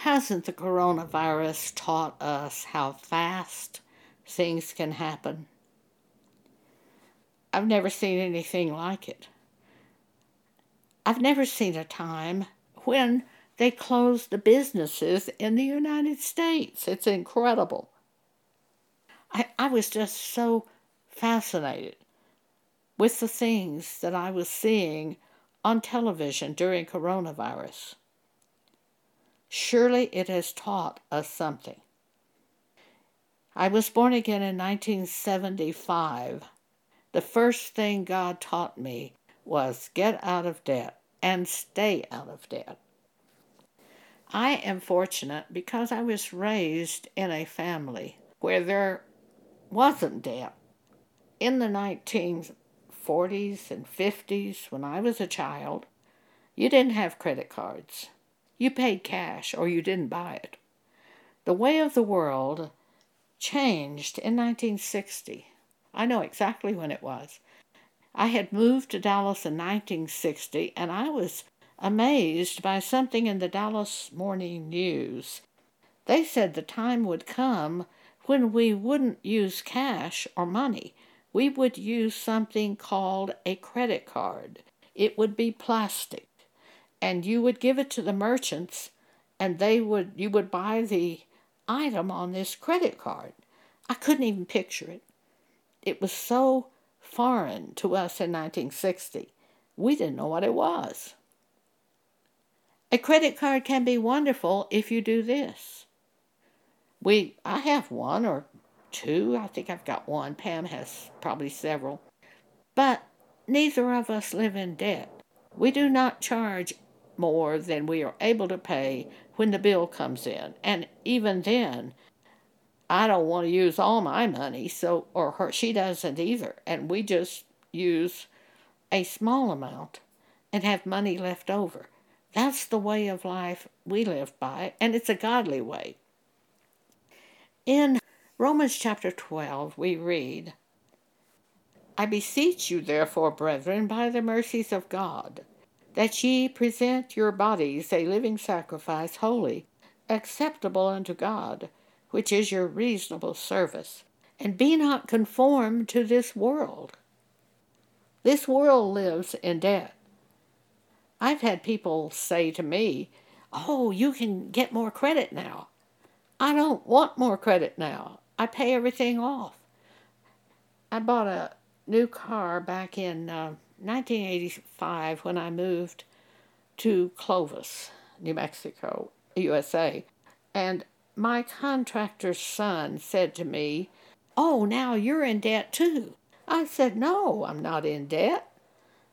Hasn't the coronavirus taught us how fast things can happen? I've never seen anything like it. I've never seen a time when they closed the businesses in the United States. It's incredible. I, I was just so fascinated with the things that I was seeing on television during coronavirus. Surely it has taught us something. I was born again in 1975. The first thing God taught me was get out of debt and stay out of debt. I am fortunate because I was raised in a family where there wasn't debt. In the 1940s and 50s, when I was a child, you didn't have credit cards. You paid cash or you didn't buy it. The way of the world changed in 1960. I know exactly when it was. I had moved to Dallas in 1960 and I was amazed by something in the Dallas Morning News. They said the time would come when we wouldn't use cash or money. We would use something called a credit card. It would be plastic and you would give it to the merchants and they would you would buy the item on this credit card. I couldn't even picture it. It was so foreign to us in 1960. We didn't know what it was. A credit card can be wonderful if you do this. We I have one or two. I think I've got one. Pam has probably several. But neither of us live in debt. We do not charge more than we are able to pay when the bill comes in. And even then, I don't want to use all my money, so or her she doesn't either. And we just use a small amount and have money left over. That's the way of life we live by, and it's a godly way. In Romans chapter 12, we read, I beseech you, therefore, brethren, by the mercies of God, that ye present your bodies a living sacrifice, holy, acceptable unto God, which is your reasonable service. And be not conformed to this world. This world lives in debt. I've had people say to me, Oh, you can get more credit now. I don't want more credit now. I pay everything off. I bought a new car back in uh, 1985 when I moved to Clovis, New Mexico, USA. And my contractor's son said to me, Oh, now you're in debt too. I said, No, I'm not in debt.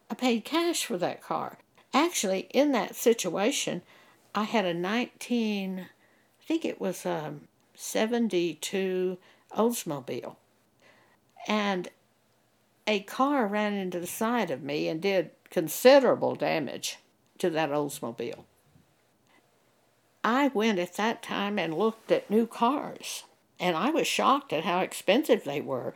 I paid cash for that car. Actually, in that situation, I had a 19, I think it was a 72 Oldsmobile. And a car ran into the side of me and did considerable damage to that Oldsmobile. I went at that time and looked at new cars, and I was shocked at how expensive they were.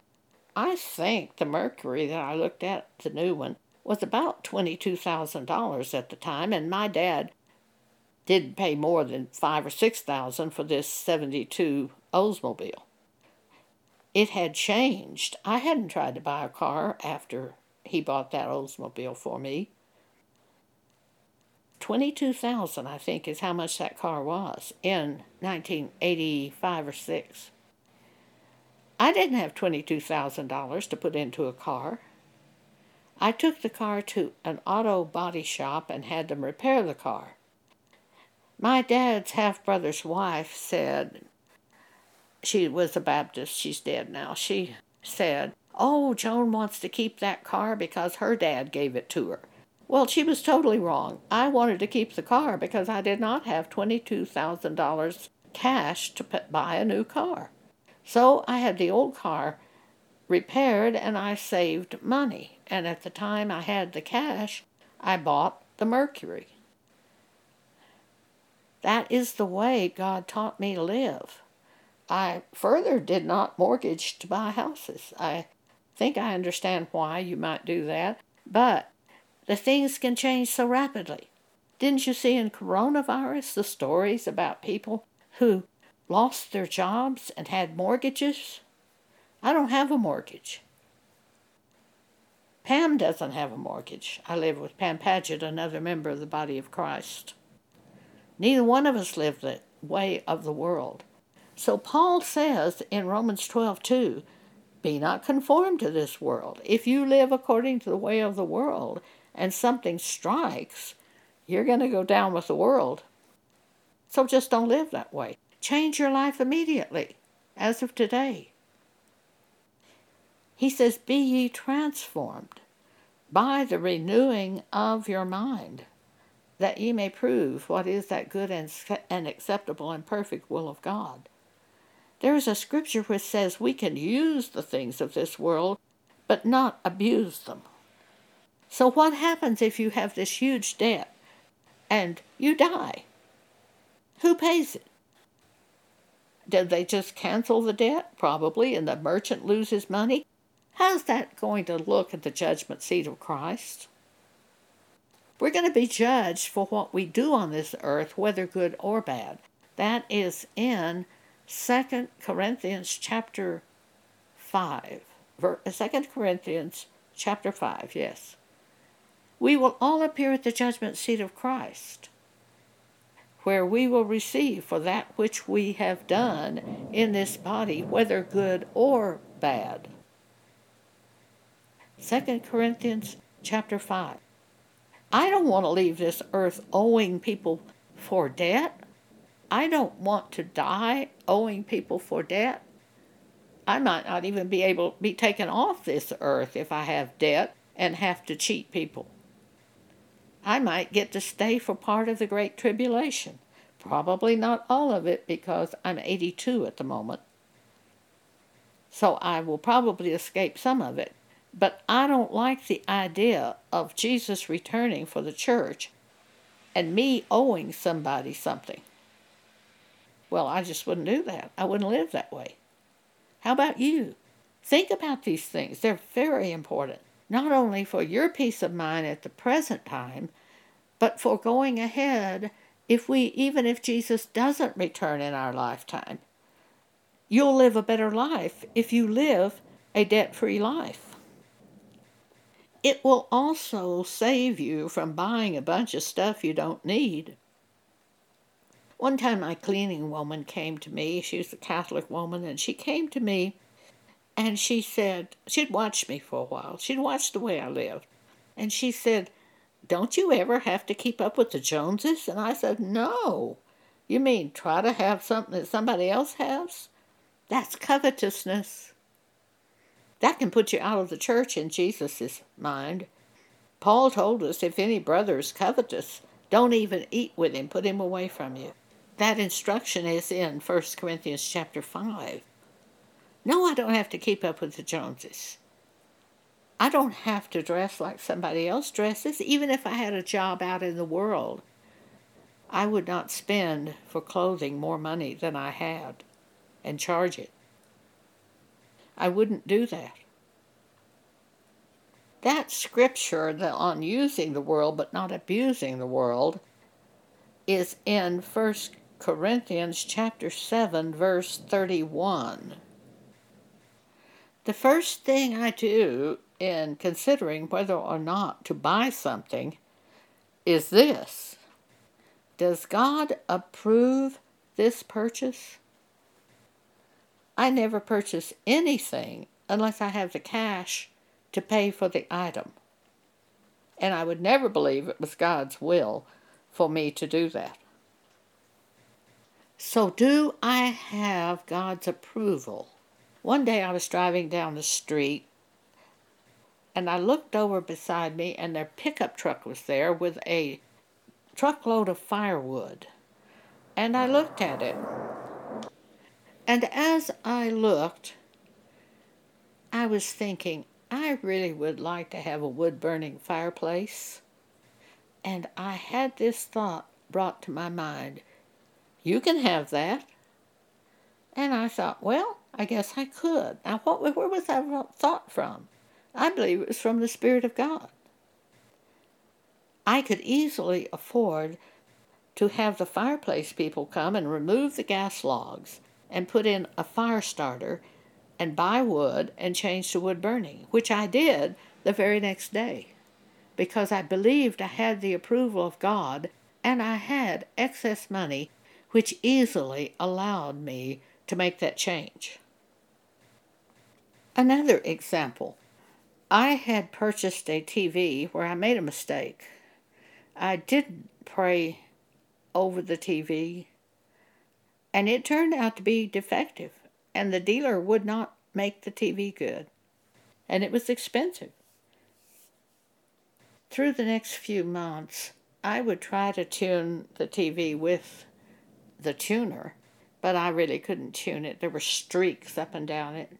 I think the Mercury that I looked at, the new one, was about $22,000 at the time, and my dad didn't pay more than five or six thousand for this 72 Oldsmobile it had changed. I hadn't tried to buy a car after he bought that Oldsmobile for me. 22,000 I think is how much that car was in 1985 or 6. I didn't have $22,000 to put into a car. I took the car to an auto body shop and had them repair the car. My dad's half brother's wife said, she was a Baptist, she's dead now. She said, Oh, Joan wants to keep that car because her dad gave it to her. Well, she was totally wrong. I wanted to keep the car because I did not have $22,000 cash to buy a new car. So I had the old car repaired and I saved money. And at the time I had the cash, I bought the Mercury. That is the way God taught me to live. I further did not mortgage to buy houses. I think I understand why you might do that, but the things can change so rapidly. Didn't you see in coronavirus the stories about people who lost their jobs and had mortgages? I don't have a mortgage. Pam doesn't have a mortgage. I live with Pam Paget, another member of the body of Christ. Neither one of us live the way of the world. So Paul says in Romans 12 2, be not conformed to this world. If you live according to the way of the world and something strikes, you're going to go down with the world. So just don't live that way. Change your life immediately, as of today. He says, Be ye transformed by the renewing of your mind, that ye may prove what is that good and, acceptable and perfect will of God. There is a scripture which says we can use the things of this world, but not abuse them. So, what happens if you have this huge debt and you die? Who pays it? Did they just cancel the debt? Probably, and the merchant loses money? How's that going to look at the judgment seat of Christ? We're going to be judged for what we do on this earth, whether good or bad. That is in 2 Corinthians chapter 5. 2 uh, Corinthians chapter 5, yes. We will all appear at the judgment seat of Christ, where we will receive for that which we have done in this body, whether good or bad. 2 Corinthians chapter 5. I don't want to leave this earth owing people for debt. I don't want to die owing people for debt. I might not even be able to be taken off this earth if I have debt and have to cheat people. I might get to stay for part of the Great Tribulation. Probably not all of it because I'm 82 at the moment. So I will probably escape some of it. But I don't like the idea of Jesus returning for the church and me owing somebody something. Well, I just wouldn't do that. I wouldn't live that way. How about you? Think about these things. They're very important, not only for your peace of mind at the present time, but for going ahead if we even if Jesus doesn't return in our lifetime. You'll live a better life if you live a debt-free life. It will also save you from buying a bunch of stuff you don't need. One time, my cleaning woman came to me. She was a Catholic woman, and she came to me and she said, she'd watched me for a while. She'd watched the way I lived. And she said, Don't you ever have to keep up with the Joneses? And I said, No. You mean try to have something that somebody else has? That's covetousness. That can put you out of the church in Jesus' mind. Paul told us if any brother is covetous, don't even eat with him, put him away from you. That instruction is in 1 Corinthians chapter 5. No, I don't have to keep up with the Joneses. I don't have to dress like somebody else dresses, even if I had a job out in the world. I would not spend for clothing more money than I had and charge it. I wouldn't do that. That scripture on using the world but not abusing the world is in 1 Corinthians chapter 7 verse 31. The first thing I do in considering whether or not to buy something is this. Does God approve this purchase? I never purchase anything unless I have the cash to pay for the item. And I would never believe it was God's will for me to do that. So, do I have God's approval? One day I was driving down the street and I looked over beside me, and their pickup truck was there with a truckload of firewood. And I looked at it and as I looked, I was thinking, I really would like to have a wood burning fireplace. And I had this thought brought to my mind you can have that. And I thought, well, I guess I could. Now, what, where was that thought from? I believe it was from the Spirit of God. I could easily afford to have the fireplace people come and remove the gas logs and put in a fire starter and buy wood and change to wood burning, which I did the very next day because I believed I had the approval of God and I had excess money which easily allowed me to make that change. Another example I had purchased a TV where I made a mistake. I didn't pray over the TV, and it turned out to be defective, and the dealer would not make the TV good, and it was expensive. Through the next few months, I would try to tune the TV with the tuner, but I really couldn't tune it. There were streaks up and down it.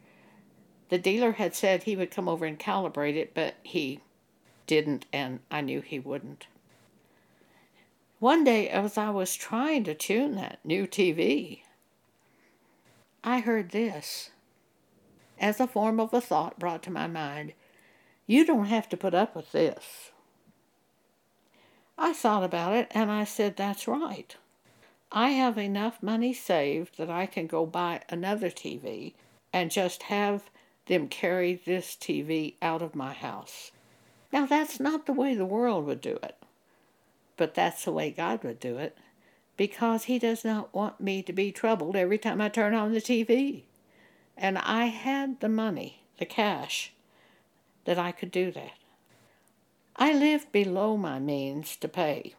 The dealer had said he would come over and calibrate it, but he didn't, and I knew he wouldn't. One day, as I was trying to tune that new TV, I heard this as a form of a thought brought to my mind You don't have to put up with this. I thought about it and I said, That's right. I have enough money saved that I can go buy another TV and just have them carry this TV out of my house. Now, that's not the way the world would do it, but that's the way God would do it because He does not want me to be troubled every time I turn on the TV. And I had the money, the cash, that I could do that. I lived below my means to pay.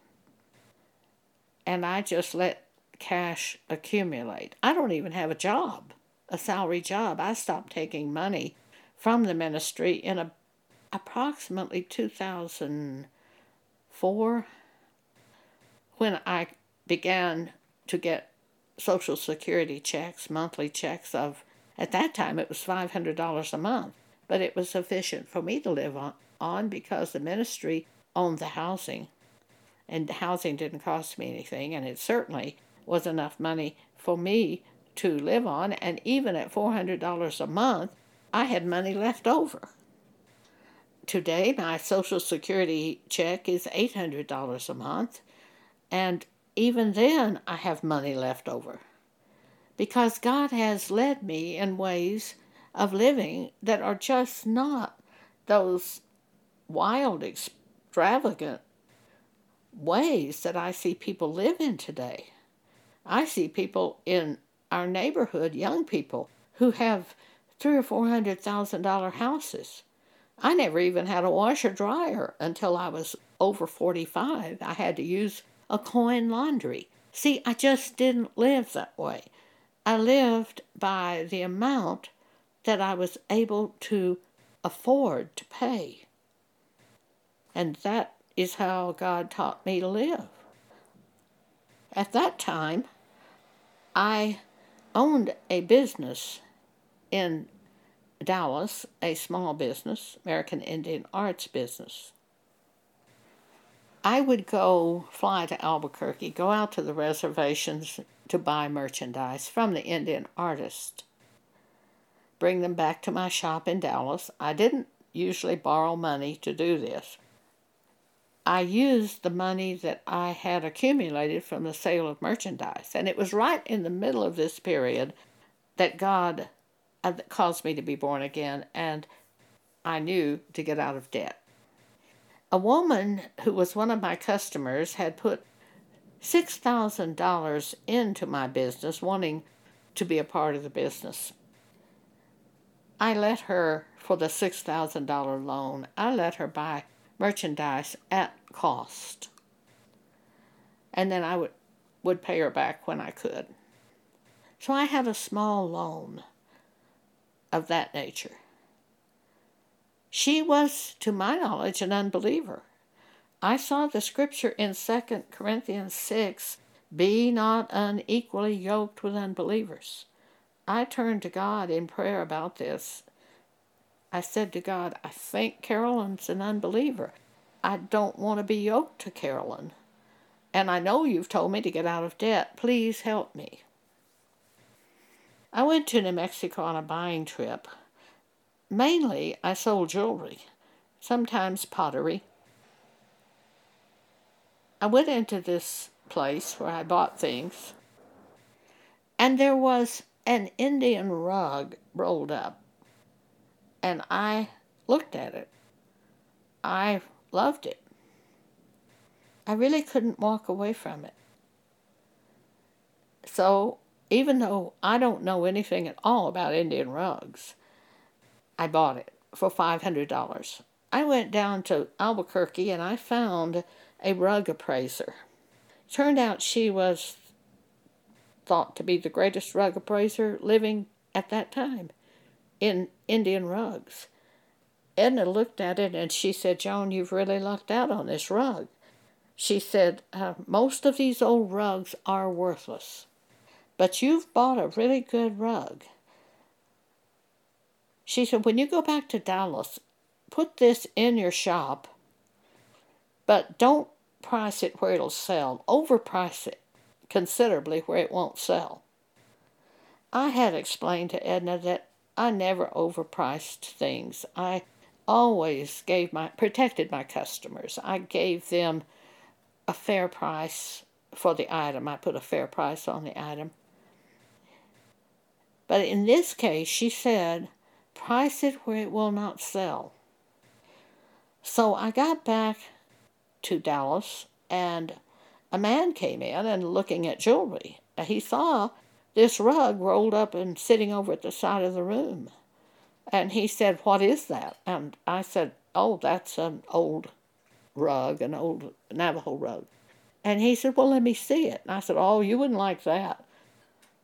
And I just let cash accumulate. I don't even have a job, a salary job. I stopped taking money from the ministry in a, approximately 2004 when I began to get Social Security checks, monthly checks of, at that time it was $500 a month, but it was sufficient for me to live on on because the ministry owned the housing. And housing didn't cost me anything, and it certainly was enough money for me to live on. And even at $400 a month, I had money left over. Today, my Social Security check is $800 a month, and even then, I have money left over. Because God has led me in ways of living that are just not those wild, extravagant ways that I see people live in today. I see people in our neighborhood, young people, who have three or four hundred thousand dollar houses. I never even had a washer dryer until I was over 45. I had to use a coin laundry. See, I just didn't live that way. I lived by the amount that I was able to afford to pay. And that is how God taught me to live. At that time, I owned a business in Dallas, a small business, American Indian Arts business. I would go fly to Albuquerque, go out to the reservations to buy merchandise from the Indian artist, bring them back to my shop in Dallas. I didn't usually borrow money to do this. I used the money that I had accumulated from the sale of merchandise. And it was right in the middle of this period that God uh, caused me to be born again, and I knew to get out of debt. A woman who was one of my customers had put $6,000 into my business, wanting to be a part of the business. I let her, for the $6,000 loan, I let her buy merchandise at cost. And then I would, would pay her back when I could. So I had a small loan of that nature. She was, to my knowledge, an unbeliever. I saw the scripture in 2 Corinthians 6 be not unequally yoked with unbelievers. I turned to God in prayer about this I said to God, I think Carolyn's an unbeliever. I don't want to be yoked to Carolyn. And I know you've told me to get out of debt. Please help me. I went to New Mexico on a buying trip. Mainly, I sold jewelry, sometimes pottery. I went into this place where I bought things, and there was an Indian rug rolled up. And I looked at it. I loved it. I really couldn't walk away from it. So, even though I don't know anything at all about Indian rugs, I bought it for $500. I went down to Albuquerque and I found a rug appraiser. Turned out she was thought to be the greatest rug appraiser living at that time in Indian rugs. Edna looked at it and she said, Joan, you've really lucked out on this rug. She said, uh, Most of these old rugs are worthless, but you've bought a really good rug. She said, When you go back to Dallas, put this in your shop, but don't price it where it'll sell. Overprice it considerably where it won't sell. I had explained to Edna that I never overpriced things. I always gave my protected my customers. I gave them a fair price for the item. I put a fair price on the item. But in this case, she said, price it where it will not sell. So I got back to Dallas and a man came in and looking at jewelry. He saw this rug rolled up and sitting over at the side of the room. And he said, What is that? And I said, Oh, that's an old rug, an old Navajo rug. And he said, Well, let me see it. And I said, Oh, you wouldn't like that.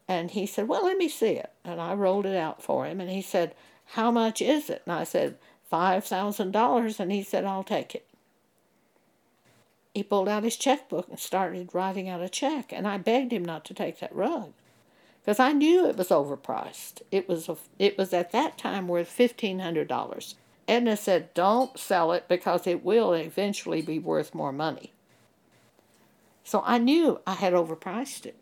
And he said, Well, let me see it. And I rolled it out for him. And he said, How much is it? And I said, $5,000. And he said, I'll take it he pulled out his checkbook and started writing out a check. And I begged him not to take that rug because I knew it was overpriced. It was a, it was at that time worth fifteen hundred dollars. Edna said, "Don't sell it because it will eventually be worth more money." So I knew I had overpriced it,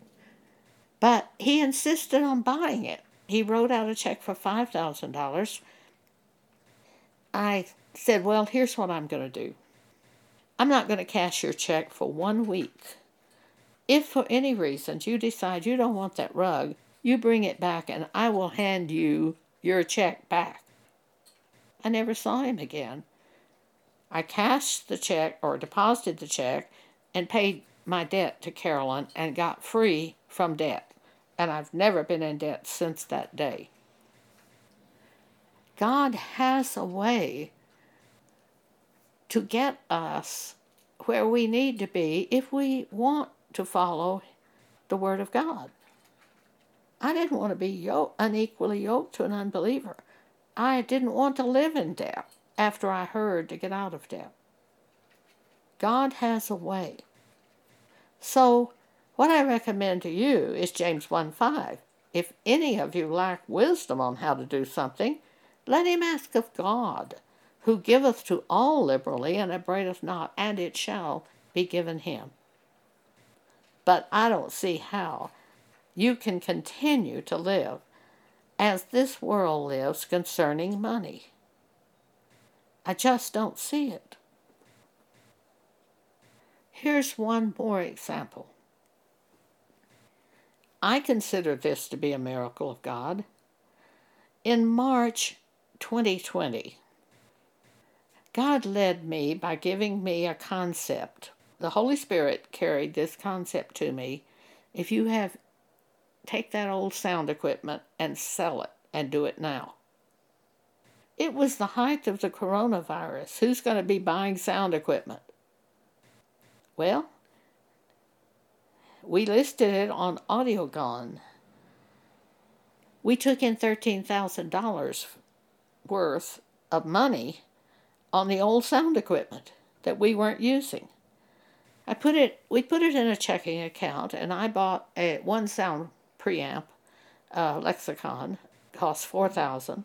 but he insisted on buying it. He wrote out a check for five thousand dollars. I said, "Well, here's what I'm going to do." I'm not going to cash your check for one week. If for any reason you decide you don't want that rug, you bring it back and I will hand you your check back. I never saw him again. I cashed the check or deposited the check and paid my debt to Carolyn and got free from debt. And I've never been in debt since that day. God has a way to get us where we need to be if we want to follow the Word of God. I didn't want to be unequally yoked to an unbeliever. I didn't want to live in debt after I heard to get out of debt. God has a way. So, what I recommend to you is James 1 5. If any of you lack wisdom on how to do something, let him ask of God who giveth to all liberally and upbraideth not, and it shall be given him. But I don't see how you can continue to live as this world lives concerning money. I just don't see it. Here's one more example. I consider this to be a miracle of God. In March 2020, God led me by giving me a concept. The Holy Spirit carried this concept to me. If you have, take that old sound equipment and sell it and do it now. It was the height of the coronavirus. Who's going to be buying sound equipment? Well, we listed it on Audiogon. We took in $13,000 worth of money on the old sound equipment that we weren't using. I put it we put it in a checking account and I bought a one sound preamp uh, lexicon cost 4000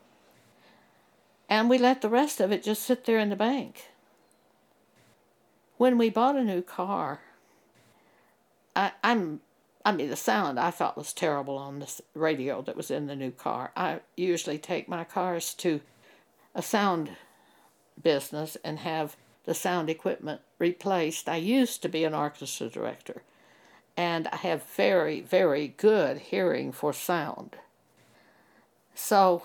and we let the rest of it just sit there in the bank. When we bought a new car, I, I'm I mean, the sound I thought was terrible on this radio that was in the new car. I usually take my cars to a sound business and have the sound equipment replaced. I used to be an orchestra director, and I have very, very good hearing for sound. So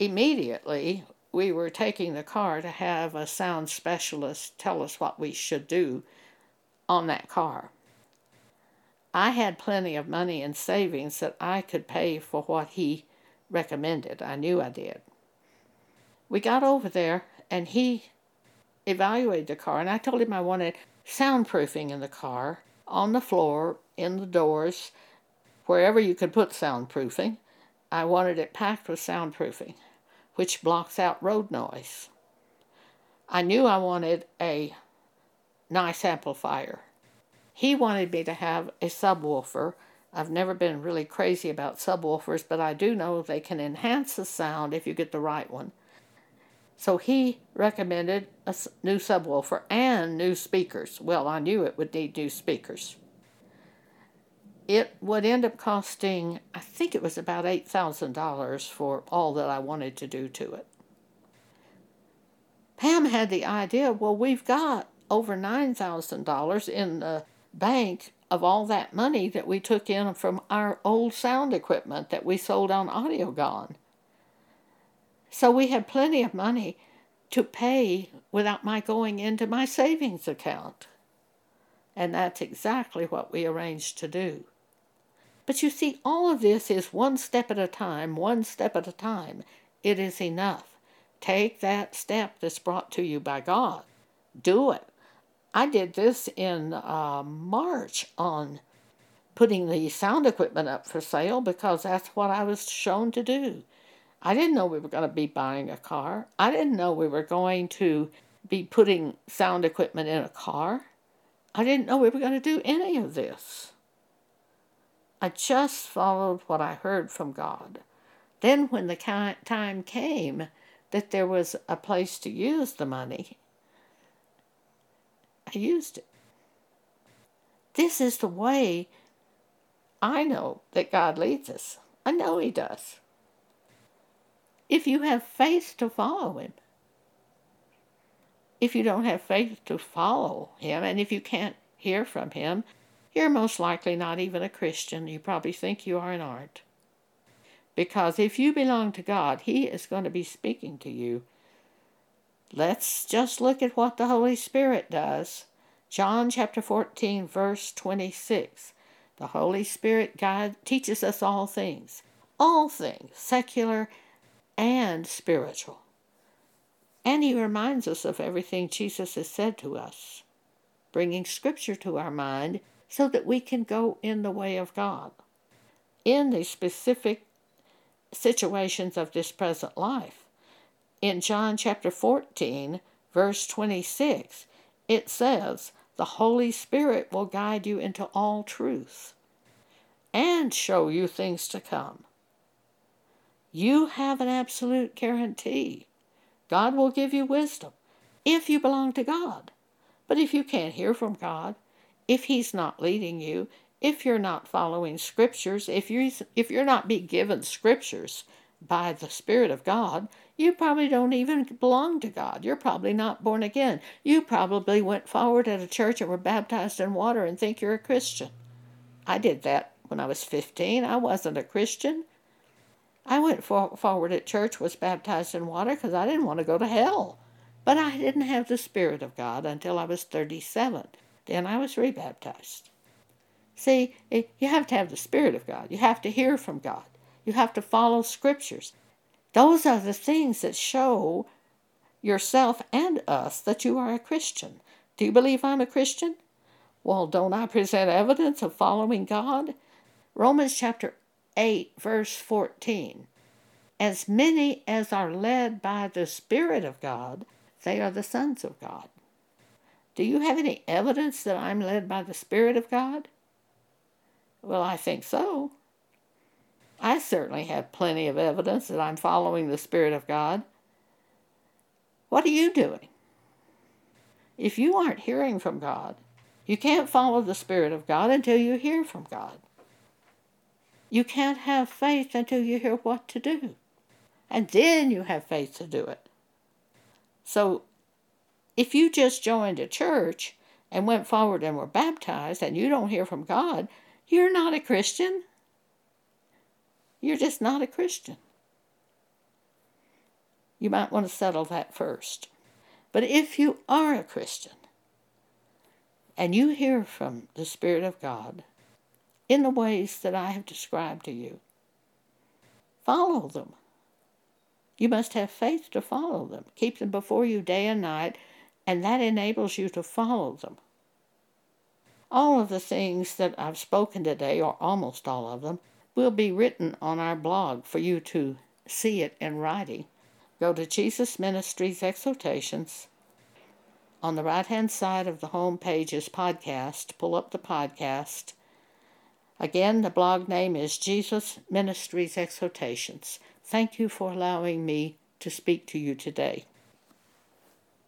immediately we were taking the car to have a sound specialist tell us what we should do on that car. I had plenty of money in savings that I could pay for what he recommended. I knew I did. We got over there and he evaluated the car, and I told him I wanted soundproofing in the car, on the floor, in the doors, wherever you could put soundproofing. I wanted it packed with soundproofing, which blocks out road noise. I knew I wanted a nice amplifier. He wanted me to have a subwoofer. I've never been really crazy about subwoofers, but I do know they can enhance the sound if you get the right one. So he recommended a new subwoofer and new speakers. Well, I knew it would need new speakers. It would end up costing, I think it was about $8,000 for all that I wanted to do to it. Pam had the idea well, we've got over $9,000 in the bank of all that money that we took in from our old sound equipment that we sold on Audiogon. So we had plenty of money to pay without my going into my savings account. And that's exactly what we arranged to do. But you see, all of this is one step at a time, one step at a time. It is enough. Take that step that's brought to you by God. Do it. I did this in uh, March on putting the sound equipment up for sale because that's what I was shown to do. I didn't know we were going to be buying a car. I didn't know we were going to be putting sound equipment in a car. I didn't know we were going to do any of this. I just followed what I heard from God. Then, when the time came that there was a place to use the money, I used it. This is the way I know that God leads us. I know He does if you have faith to follow him. If you don't have faith to follow him, and if you can't hear from him, you're most likely not even a Christian. You probably think you are and aren't. Because if you belong to God, He is going to be speaking to you. Let's just look at what the Holy Spirit does. John chapter 14, verse 26. The Holy Spirit God teaches us all things, all things, secular and spiritual. And he reminds us of everything Jesus has said to us, bringing Scripture to our mind so that we can go in the way of God. In the specific situations of this present life. In John chapter 14, verse 26, it says, The Holy Spirit will guide you into all truth and show you things to come. You have an absolute guarantee. God will give you wisdom if you belong to God. But if you can't hear from God, if He's not leading you, if you're not following scriptures, if you're, if you're not being given scriptures by the Spirit of God, you probably don't even belong to God. You're probably not born again. You probably went forward at a church and were baptized in water and think you're a Christian. I did that when I was 15. I wasn't a Christian. I went for, forward at church, was baptized in water because I didn't want to go to hell. But I didn't have the Spirit of God until I was 37. Then I was rebaptized. See, it, you have to have the Spirit of God. You have to hear from God. You have to follow scriptures. Those are the things that show yourself and us that you are a Christian. Do you believe I'm a Christian? Well, don't I present evidence of following God? Romans chapter 8, verse 14. As many as are led by the Spirit of God, they are the sons of God. Do you have any evidence that I'm led by the Spirit of God? Well, I think so. I certainly have plenty of evidence that I'm following the Spirit of God. What are you doing? If you aren't hearing from God, you can't follow the Spirit of God until you hear from God. You can't have faith until you hear what to do. And then you have faith to do it. So If you just joined a church and went forward and were baptized and you don't hear from God, you're not a Christian. You're just not a Christian. You might want to settle that first. But if you are a Christian and you hear from the Spirit of God in the ways that I have described to you, follow them. You must have faith to follow them. Keep them before you day and night, and that enables you to follow them. All of the things that I've spoken today, or almost all of them, will be written on our blog for you to see it in writing. Go to Jesus Ministries Exhortations. On the right hand side of the home page is podcast. Pull up the podcast. Again, the blog name is Jesus Ministries Exhortations. Thank you for allowing me to speak to you today.